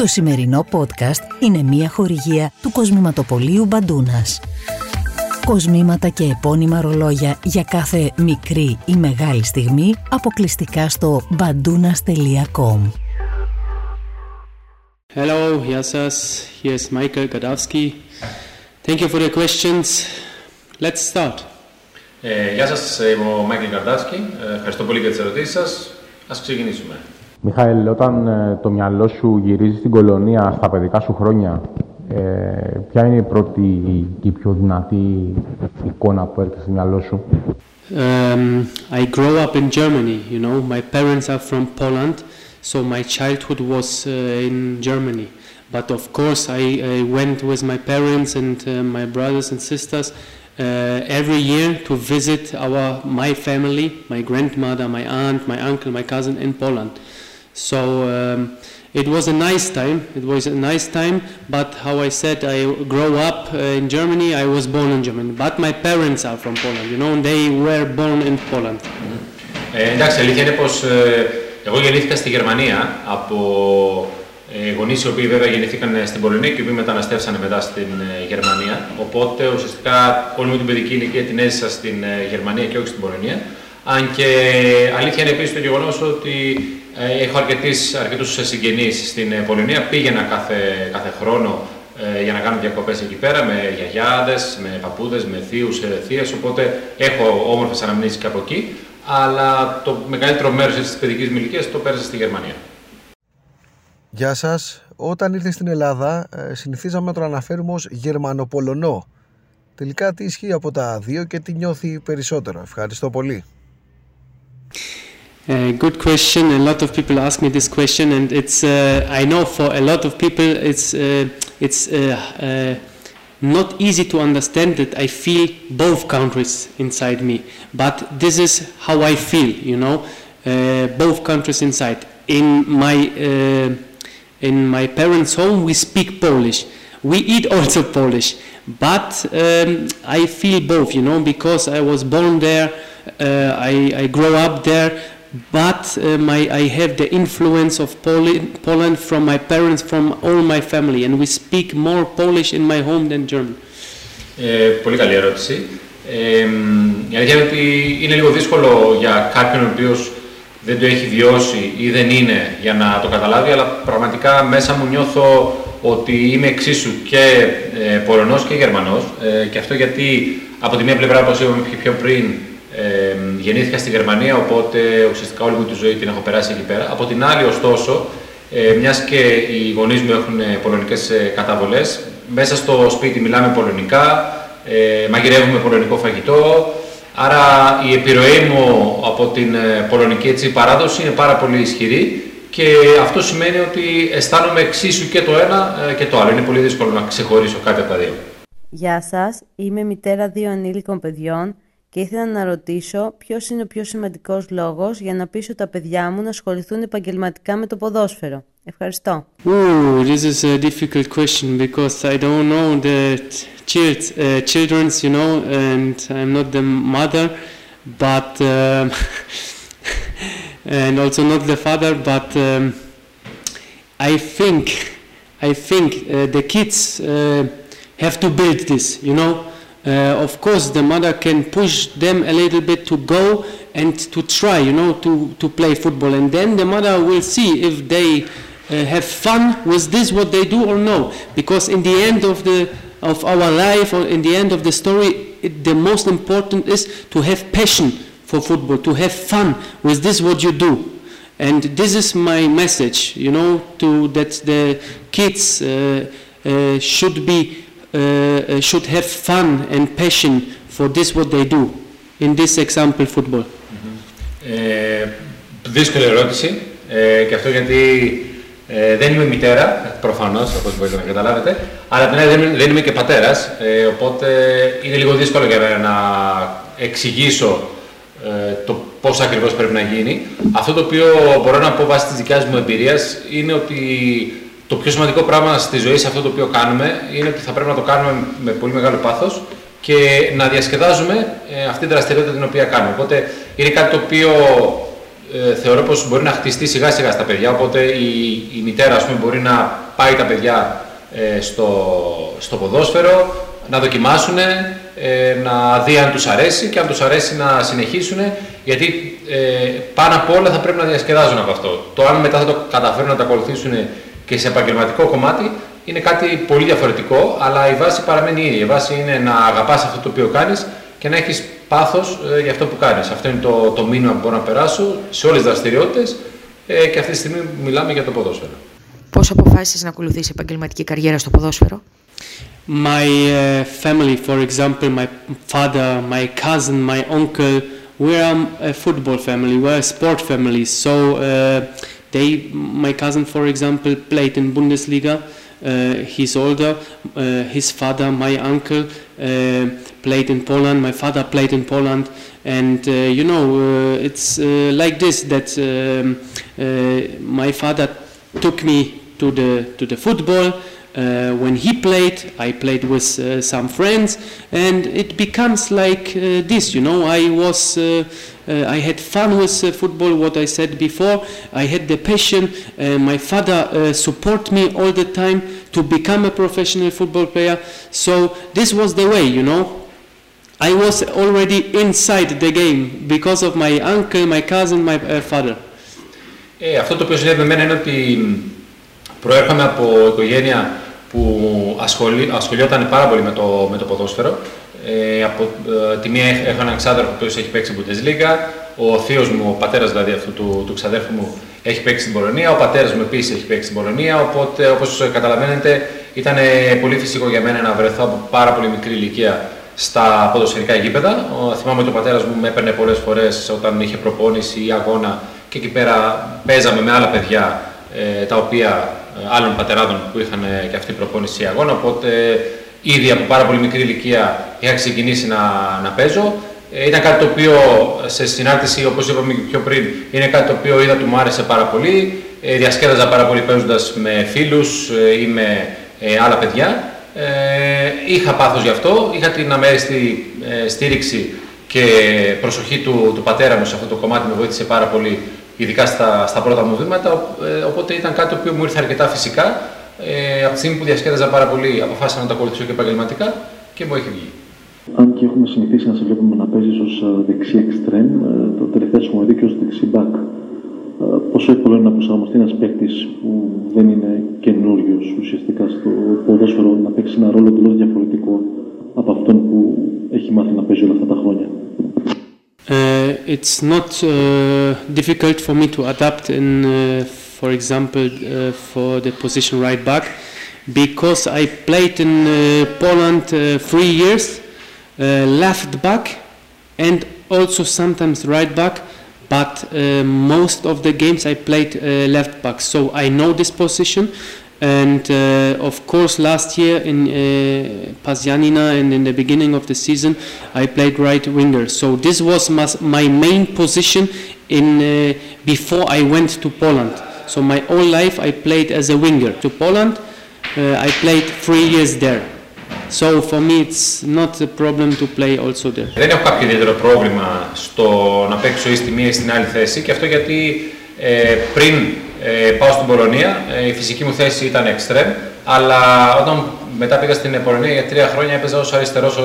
Το σημερινό podcast είναι μια χορηγία του Κοσμηματοπολίου Μπαντούνας. Κοσμήματα και επώνυμα ρολόγια για κάθε μικρή ή μεγάλη στιγμή αποκλειστικά στο bandunas.com. Hello, γεια σας. Here is Michael Gadowski. Thank you for the questions. Let's start. Ε, γεια σας, είμαι ο Μάικλ Καρδάσκη. Ε, ευχαριστώ πολύ για τις ερωτήσεις σας. Ας ξεκινήσουμε. Μιχαήλ, όταν ε, το μυαλό σου γυρίζει στην κολονία στα παιδικά σου χρόνια, ε, ποια είναι η πρώτη και η πιο δυνατή εικόνα που έρχεται στο μυαλό σου? Um, I grew up in Germany, you know. My parents are from Poland, so my childhood was uh, in Germany. But of course, I, I went with my parents and uh, my brothers and sisters uh, every year to visit our my family, my grandmother, my aunt, my uncle, my cousin in Poland. So um, it was a nice time. It was a nice time. But how I said, I grew up uh, in Germany. I was born in Germany. But my parents are from Poland. You know, they were born in Poland. Ε, εντάξει, αλήθεια είναι πως ε, εγώ γεννήθηκα στη Γερμανία από ε, γονείς οι οποίοι βέβαια γεννήθηκαν ε, στην Πολωνία και οι οποίοι μεταναστεύσανε μετά στην ε, Γερμανία. Οπότε ουσιαστικά όλη μου την παιδική ηλικία την έζησα στην ε, Γερμανία και όχι στην Πολωνία. Αν και αλήθεια είναι επίσης το γεγονός ότι ε, έχω αρκετούς, αρκετούς συγγενείς στην ε, Πολωνία. Πήγαινα κάθε, κάθε χρόνο ε, για να κάνω διακοπές εκεί πέρα με γιαγιάδες, με παππούδες, με θείους, ε, θείες, οπότε έχω όμορφες αναμνήσεις και από εκεί. Αλλά το μεγαλύτερο μέρος της παιδικής μου ηλικίας το πέρασα στη Γερμανία. Γεια σας. Όταν ήρθε στην Ελλάδα ε, συνηθίζαμε να το αναφέρουμε ως Γερμανοπολωνό. Τελικά τι ισχύει από τα δύο και τι νιώθει περισσότερο. Ευχαριστώ πολύ. Good question. A lot of people ask me this question, and it's uh, I know for a lot of people it's uh, it's uh, uh, not easy to understand that I feel both countries inside me. But this is how I feel, you know, uh, both countries inside. In my in my parents' home, we speak Polish. We eat also Polish, but um, I feel both, you know, because I was born there, uh, I, I grow up there, but uh, my, I have the influence of Poli- Poland from my parents, from all my family, and we speak more Polish in my home than German. Ε, πολύ καλή ερώτηση. Ε, μ, η αλήθεια είναι ότι είναι λίγο δύσκολο για κάποιον ο οποίος δεν το έχει βιώσει ή δεν είναι για να το καταλάβει, αλλά πραγματικά μέσα μου νιώθω ότι είμαι εξίσου και ε, Πολωνός και Γερμανός ε, και αυτό γιατί από τη μία πλευρά, όπως είπαμε και πιο πριν, ε, γεννήθηκα στη Γερμανία, οπότε ουσιαστικά όλη μου τη ζωή την έχω περάσει εκεί πέρα. Από την άλλη, ωστόσο, ε, μιας και οι γονείς μου έχουν ε, πολωνικές ε, καταβολές, μέσα στο σπίτι μιλάμε πολωνικά, ε, μαγειρεύουμε πολωνικό φαγητό, άρα η επιρροή μου από την ε, πολωνική έτσι, παράδοση είναι πάρα πολύ ισχυρή και αυτό σημαίνει ότι αισθάνομαι εξίσου και το ένα ε, και το άλλο. Είναι πολύ δύσκολο να ξεχωρίσω κάτι από τα δύο. Γεια σας, είμαι μητέρα δύο ανήλικων παιδιών και ήθελα να ρωτήσω ποιος είναι ο πιο σημαντικός λόγος για να πείσω τα παιδιά μου να ασχοληθούν επαγγελματικά με το ποδόσφαιρο. Ευχαριστώ. Ooh, this is a difficult question because I don't know the child, uh, children's, you know, and I'm not the mother, but um, and also not the father, but um, I think I think uh, the kids uh, have to build this, you know. Uh, of course, the mother can push them a little bit to go and to try, you know, to, to play football, and then the mother will see if they uh, have fun with this what they do or no. Because in the end of the of our life or in the end of the story it, the most important is to have passion for football to have fun with this what you do. And this is my message you know to that the kids uh, uh, should be uh, uh, should have fun and passion for this what they do in this example football. Ε, δύσκολη ερώτηση. Ε, και αυτό γιατί ε, δεν είμαι μητέρα, προφανώς, όπως μπορείτε να καταλάβετε, αλλά απ' την άλλη δεν, είμαι- δεν είμαι και πατέρας, ε, οπότε είναι λίγο δύσκολο για μένα να εξηγήσω ε, το πώς ακριβώς πρέπει να γίνει. Αυτό το οποίο μπορώ να πω βάσει της δικιάς μου εμπειρίας είναι ότι το πιο σημαντικό πράγμα στη ζωή σε αυτό το οποίο κάνουμε είναι ότι θα πρέπει να το κάνουμε με πολύ μεγάλο πάθος και να διασκεδάζουμε ε, αυτή την δραστηριότητα την οποία κάνουμε. Οπότε είναι κάτι το οποίο ε, θεωρώ πως μπορεί να χτιστεί σιγά σιγά στα παιδιά, οπότε η, η μητέρα ας πούμε, μπορεί να πάει τα παιδιά ε, στο, στο ποδόσφαιρο, να δοκιμάσουν, ε, να δει αν τους αρέσει και αν τους αρέσει να συνεχίσουν, γιατί ε, πάνω απ' όλα θα πρέπει να διασκεδάζουν από αυτό. Το αν μετά θα το καταφέρουν να τα ακολουθήσουν και σε επαγγελματικό κομμάτι είναι κάτι πολύ διαφορετικό, αλλά η βάση παραμένει η ίδια. Η βάση είναι να αγαπάς αυτό το οποίο κάνεις και να έχεις πάθος ε, για αυτό που κάνεις. Αυτό είναι το, το μήνυμα που μπορώ να περάσω σε όλες τις δραστηριότητες ε, και αυτή τη στιγμή μιλάμε για το ποδόσφαιρο. Πώς αποφάσισες να ακολουθήσεις επαγγελματική καριέρα στο ποδόσφαιρο; My uh, family, for example, my father, my cousin, my uncle, we're a football family, we're a sport family. So uh, they, my cousin, for example, played in Bundesliga. Uh, he's older. Uh, his father, my uncle, uh, played in Poland. My father played in Poland, and uh, you know uh, it's uh, like this that um, my father took me to the to the football Uh, when he played, I played with uh, some friends, and it becomes like uh, this. You know, I was, I had fun with football. What I said before, I had the passion. my father support me all the time to become a professional football player. So this was the way. You know, I was already inside the game because of my uncle, my cousin, my father. Ε, αυτό το οποίο συνέβη με μένα είναι ότι προέρχομαι από οικογένεια που ασχολεί, ασχολιόταν πάρα πολύ με το, με το ποδόσφαιρο. Ε, από ε, τη μία έχω έναν ξάδερφο που έχει παίξει Bundesliga, ο θείος μου, ο πατέρας δηλαδή αυτού του, του ξαδέρφου μου, έχει παίξει στην Πολωνία, ο πατέρας μου επίσης έχει παίξει στην Πολωνία. Οπότε, όπως καταλαβαίνετε, ήταν πολύ φυσικό για μένα να βρεθώ από πάρα πολύ μικρή ηλικία στα ποδοσφαιρικά γήπεδα. Ο, θυμάμαι ότι ο πατέρας μου με έπαιρνε πολλές φορές όταν είχε προπόνηση ή αγώνα και εκεί πέρα παίζαμε με άλλα παιδιά ε, τα οποία ε, άλλων πατεράδων που είχαν ε, και αυτή προπόνηση αγώνα. Οπότε ήδη από πάρα πολύ μικρή ηλικία είχα ξεκινήσει να, να παίζω. Ήταν κάτι το οποίο σε συνάρτηση, όπως είπαμε και πιο πριν, είναι κάτι το οποίο είδα του μου άρεσε πάρα πολύ. διασκέδαζα πάρα πολύ παίζοντας με φίλους ή με άλλα παιδιά. είχα πάθος γι' αυτό, είχα την αμέριστη στήριξη και προσοχή του, του πατέρα μου σε αυτό το κομμάτι, με βοήθησε πάρα πολύ ειδικά στα, στα πρώτα μου βήματα. Ε, οπότε ήταν κάτι το οποίο μου ήρθε αρκετά φυσικά. Ε, από τη στιγμή που διασκέδαζα πάρα πολύ, αποφάσισα να το ακολουθήσω και επαγγελματικά και μου έχει βγει. Αν και έχουμε συνηθίσει να σε βλέπουμε να παίζεις ως ε, δεξί εξτρέμ, ε, το τελευταίο σου μου δει και ως δεξί μπακ. Πόσο εύκολο είναι να προσαρμοστεί ένας παίκτης που δεν είναι καινούριος ουσιαστικά στο ποδόσφαιρο να παίξει ένα ρόλο τελείω διαφορετικό από αυτόν που έχει μάθει να παίζει όλα αυτά τα χρόνια; Uh, it's not uh, difficult for me to adapt in, uh, for example, uh, for the position right back, because I played in uh, Poland uh, three years, left back, and also sometimes right back. But most of the games I played left back, so I know this position. And uh, of course, last year in uh, Pasianina and in the beginning of the season, I played right winger. So this was my main position in uh, before I went to Poland. So my whole life I played as a winger. To Poland, uh, I played three years there. So for me it's not a problem to play also there. Δεν έχω κάποιο ιδιαίτερο πρόβλημα στο να παίξω ή στη μία ή στην άλλη θέση και αυτό γιατί ε, πριν ε, πάω στην Πολωνία. Ε, η φυσική μου θέση ήταν εξτρέμ, αλλά όταν μετά πήγα στην Πολωνία για τρία χρόνια έπαιζα ως αριστερός ε,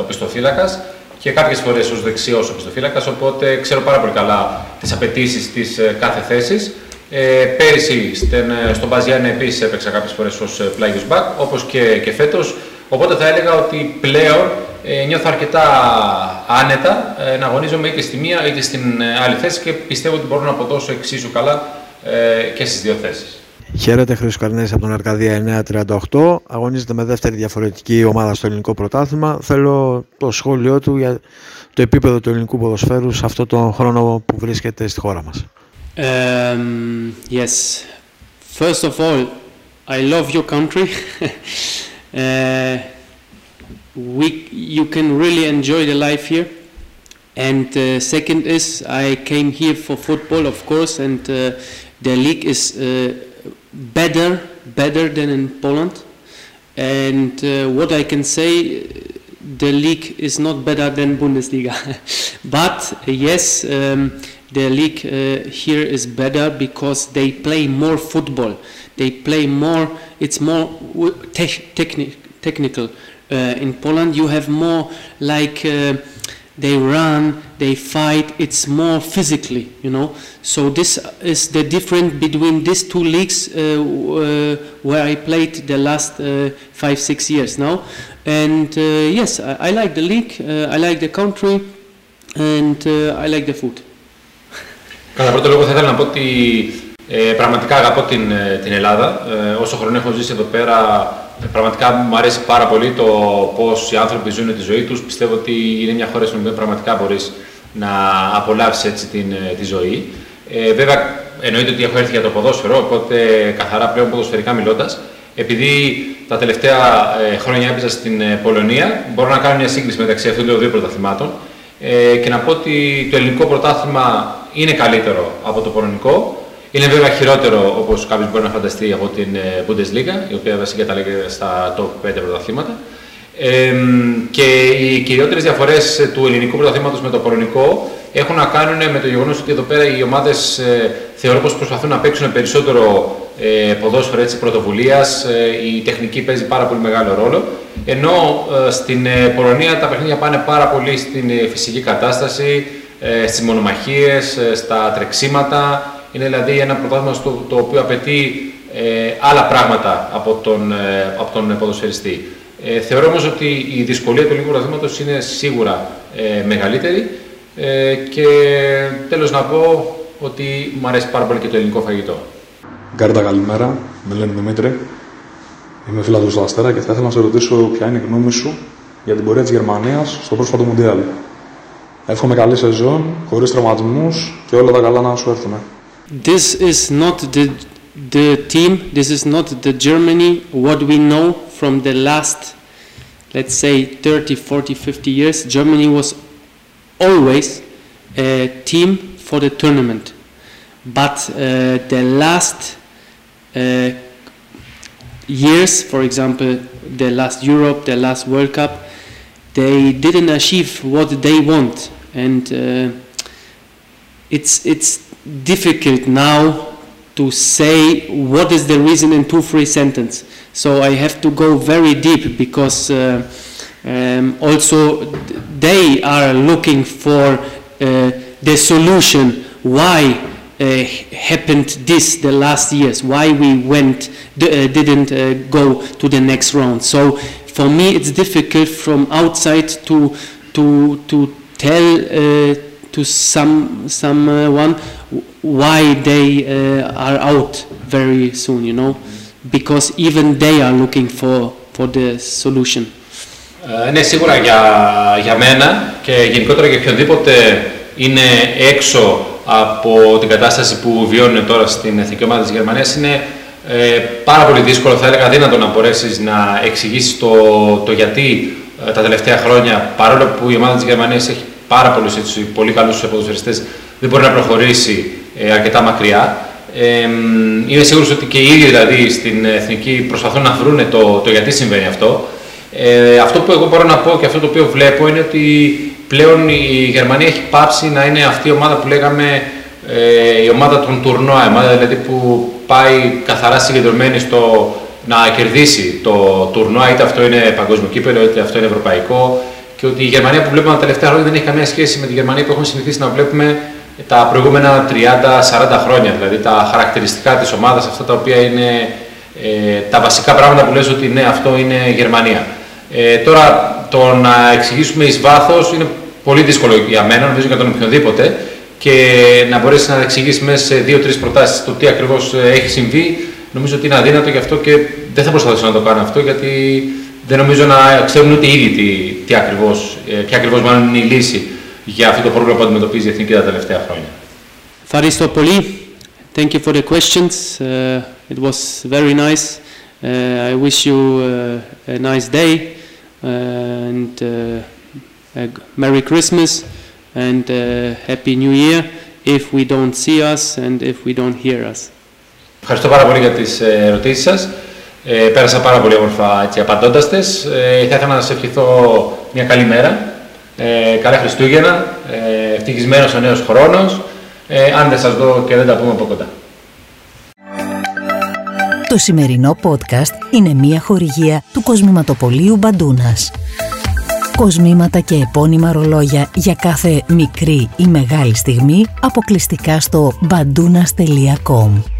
οπισθοφύλακας και κάποιες φορές ως δεξιός οπισθοφύλακας. Οπότε ξέρω πάρα πολύ καλά τις απαιτήσεις της ε, κάθε θέσης. Ε, πέρυσι στην, ε, στον Μπαζιάννη επίσης έπαιξα κάποιες φορές ως πλάγιος μπακ, όπως και, και φέτος. Οπότε θα έλεγα ότι πλέον ε, νιώθω αρκετά άνετα ε, να αγωνίζομαι είτε στη μία είτε στην άλλη θέση και πιστεύω ότι μπορώ να αποδώσω εξίσου καλά ε, και στις δύο θέσεις. Χαίρετε Χρήστος Καρνέης από τον Αρκαδία 938. Αγωνίζεται με δεύτερη διαφορετική ομάδα στο ελληνικό πρωτάθλημα. Θέλω το σχόλιο του για το επίπεδο του ελληνικού ποδοσφαίρου σε αυτό το χρόνο που βρίσκεται στη χώρα μας. Um, yes. First of all, I love your country. uh, we, you can really enjoy the life here. And uh, second is, I came here for football, of course, and uh, the league is uh, better better than in Poland and uh, what I can say the league is not better than Bundesliga but yes um, the league uh, here is better because they play more football. They play more. It's more te- techni- technical. Uh, in Poland, you have more like uh, they run, they fight. It's more physically, you know. So this is the difference between these two leagues uh, uh, where I played the last uh, five, six years now. And uh, yes, I, I like the league. Uh, I like the country, and uh, I like the food. Κατά πρώτο λόγο θα ήθελα να πω ότι ε, πραγματικά αγαπώ την, ε, την Ελλάδα. Ε, όσο χρόνο έχω ζήσει εδώ πέρα, ε, πραγματικά μου αρέσει πάρα πολύ το πώς οι άνθρωποι ζουν τη ζωή τους. Πιστεύω ότι είναι μια χώρα στην οποία πραγματικά μπορείς να απολαύσεις έτσι την, ε, τη ζωή. Ε, βέβαια, εννοείται ότι έχω έρθει για το ποδόσφαιρο, οπότε καθαρά πλέον ποδοσφαιρικά μιλώντας. Επειδή τα τελευταία ε, χρόνια έπαιζα στην ε, Πολωνία, μπορώ να κάνω μια σύγκριση μεταξύ αυτών των δύο πρωταθλημάτων ε, και να πω ότι το ελληνικό πρωτάθλημα είναι καλύτερο από το πολωνικό. Είναι βέβαια χειρότερο, όπως κάποιος μπορεί να φανταστεί, από την ε, Bundesliga, η οποία βασικά καταλήγει στα top 5 πρωταθλήματα. Ε, και οι κυριότερες διαφορές του ελληνικού πρωταθλήματος με το πολωνικό έχουν να κάνουν με το γεγονός ότι εδώ πέρα οι ομάδες ε, θεωρώ πως προσπαθούν να παίξουν περισσότερο ε, ποδόσφαιρο πρωτοβουλίας. Ε, η τεχνική παίζει πάρα πολύ μεγάλο ρόλο. Ενώ ε, στην ε, Πολωνία τα παιχνίδια πάνε πάρα πολύ στην ε, φυσική κατάσταση, ε, στις μονομαχίες, ε, στα τρεξίματα. Είναι δηλαδή ένα πρωτάθλημα στο, το οποίο απαιτεί ε, άλλα πράγματα από τον, ε, από τον ποδοσφαιριστή. Ε, θεωρώ όμως ότι η δυσκολία του ελληνικού πρωταθλήματος είναι σίγουρα ε, μεγαλύτερη ε, και τέλος να πω ότι μου αρέσει πάρα πολύ και το ελληνικό φαγητό. Γκάρντα, καλημέρα. Με λένε Δημήτρη. Είμαι φίλαθλος του Αστέρα και θα ήθελα να σε ρωτήσω ποια είναι η γνώμη σου για την πορεία της Γερμανίας στο πρόσφατο Μουντιάλ. Εύχομαι καλή σεζόν, χωρίς τραυματισμούς και όλα τα καλά να σου έρθουν. This is not the the team. This is not the Germany what we know from the last, let's say, 30, 40, 50 years. Germany was always a team for the tournament, but uh, the last uh, years, for example, the last Europe, the last World Cup, they didn't achieve what they want, and uh, it's it's difficult now to say what is the reason in two three sentence. So I have to go very deep because uh, um, also they are looking for uh, the solution why uh, happened this the last years why we went uh, didn't uh, go to the next round so for me it's difficult from outside to to to tell uh, to some someone why they uh, are out very soon you know; Because even they are looking for for the solution. Ε, ναι, σίγουρα για, για μένα και γενικότερα για οποιονδήποτε είναι έξω από την κατάσταση που βιώνουν τώρα στην εθνική ομάδα της Γερμανίας είναι ε, πάρα πολύ δύσκολο, θα έλεγα δύνατο να μπορέσεις να εξηγήσεις το, το γιατί ε, τα τελευταία χρόνια, παρόλο που η ομάδα της Γερμανίας έχει πάρα πολλούς έτσι, πολύ καλούς ποδοσφαιριστές, δεν μπορεί να προχωρήσει ε, αρκετά μακριά. Ε, είμαι σίγουρος ότι και οι ίδιοι δηλαδή στην εθνική προσπαθούν να βρουν το, το γιατί συμβαίνει αυτό. Ε, αυτό που εγώ μπορώ να πω και αυτό το οποίο βλέπω είναι ότι πλέον η Γερμανία έχει πάψει να είναι αυτή η ομάδα που λέγαμε ε, η ομάδα των τουρνουά, η ομάδα δηλαδή που πάει καθαρά συγκεντρωμένη στο να κερδίσει το τουρνουά, είτε αυτό είναι παγκόσμιο κύπελο, είτε αυτό είναι ευρωπαϊκό. Και ότι η Γερμανία που βλέπουμε τα τελευταία χρόνια δεν έχει καμία σχέση με τη Γερμανία που έχουμε συνηθίσει να βλέπουμε τα προηγούμενα 30-40 χρόνια. Δηλαδή τα χαρακτηριστικά της ομάδας, αυτά τα οποία είναι ε, τα βασικά πράγματα που λες ότι ναι, αυτό είναι Γερμανία. Ε, τώρα, το να εξηγήσουμε εις βάθος είναι πολύ δύσκολο για μένα, νομίζω για τον οποιοδήποτε και να μπορέσεις να εξηγήσεις μέσα σε δύο-τρεις προτάσεις το τι ακριβώς έχει συμβεί, νομίζω ότι είναι αδύνατο γι' αυτό και δεν θα προσπαθήσω να το κάνω αυτό γιατί δεν νομίζω να ξέρουν ούτε ήδη τι, τι ακριβώς, ποια ακριβώς μάλλον είναι η λύση για αυτό το πρόβλημα που αντιμετωπίζει η Εθνική τα τελευταία χρόνια. Ευχαριστώ πολύ. Thank you for the questions. Uh, it was very nice. Uh, I wish you uh, a nice day and uh, a g- Merry Christmas and uh, Happy New Year if we don't see us and if we don't hear us. Ευχαριστώ πάρα πολύ για τις ε, ερωτήσεις σας. Ε, πέρασα πάρα πολύ όμορφα έτσι, απαντώντας τες. Ε, θα ήθελα να σας ευχηθώ μια καλή μέρα. Ε, καλά Χριστούγεννα, ε, ευτυχισμένος ο νέος χρόνος, ε, αν δεν σας δω και δεν τα πούμε από κοντά. Το σημερινό podcast είναι μια χορηγία του Κοσμηματοπολίου Μπαντούνας. Κοσμήματα και επώνυμα ρολόγια για κάθε μικρή ή μεγάλη στιγμή αποκλειστικά στο bandunas.com.